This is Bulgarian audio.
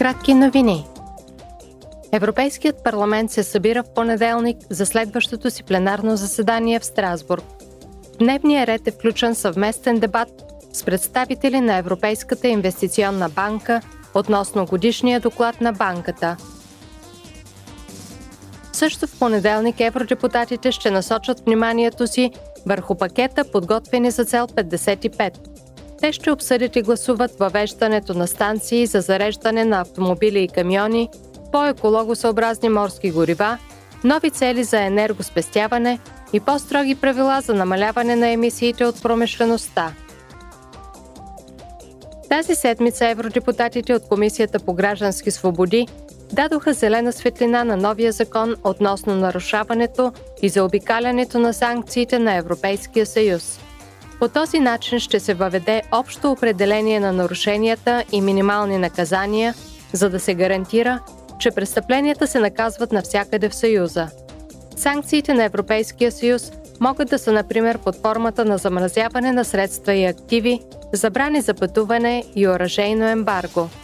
Кратки новини. Европейският парламент се събира в понеделник за следващото си пленарно заседание в Страсбург. В дневния ред е включен съвместен дебат с представители на Европейската инвестиционна банка относно годишния доклад на банката. Също в понеделник евродепутатите ще насочат вниманието си върху пакета, подготвени за цел 55. Те ще обсъдят и гласуват въвеждането на станции за зареждане на автомобили и камиони, по-екологосъобразни морски горива, нови цели за енергоспестяване и по-строги правила за намаляване на емисиите от промишлеността. Тази седмица евродепутатите от Комисията по граждански свободи дадоха зелена светлина на новия закон относно нарушаването и заобикалянето на санкциите на Европейския съюз. По този начин ще се въведе общо определение на нарушенията и минимални наказания, за да се гарантира, че престъпленията се наказват навсякъде в Съюза. Санкциите на Европейския съюз могат да са, например, под формата на замразяване на средства и активи, забрани за пътуване и оръжейно ембарго –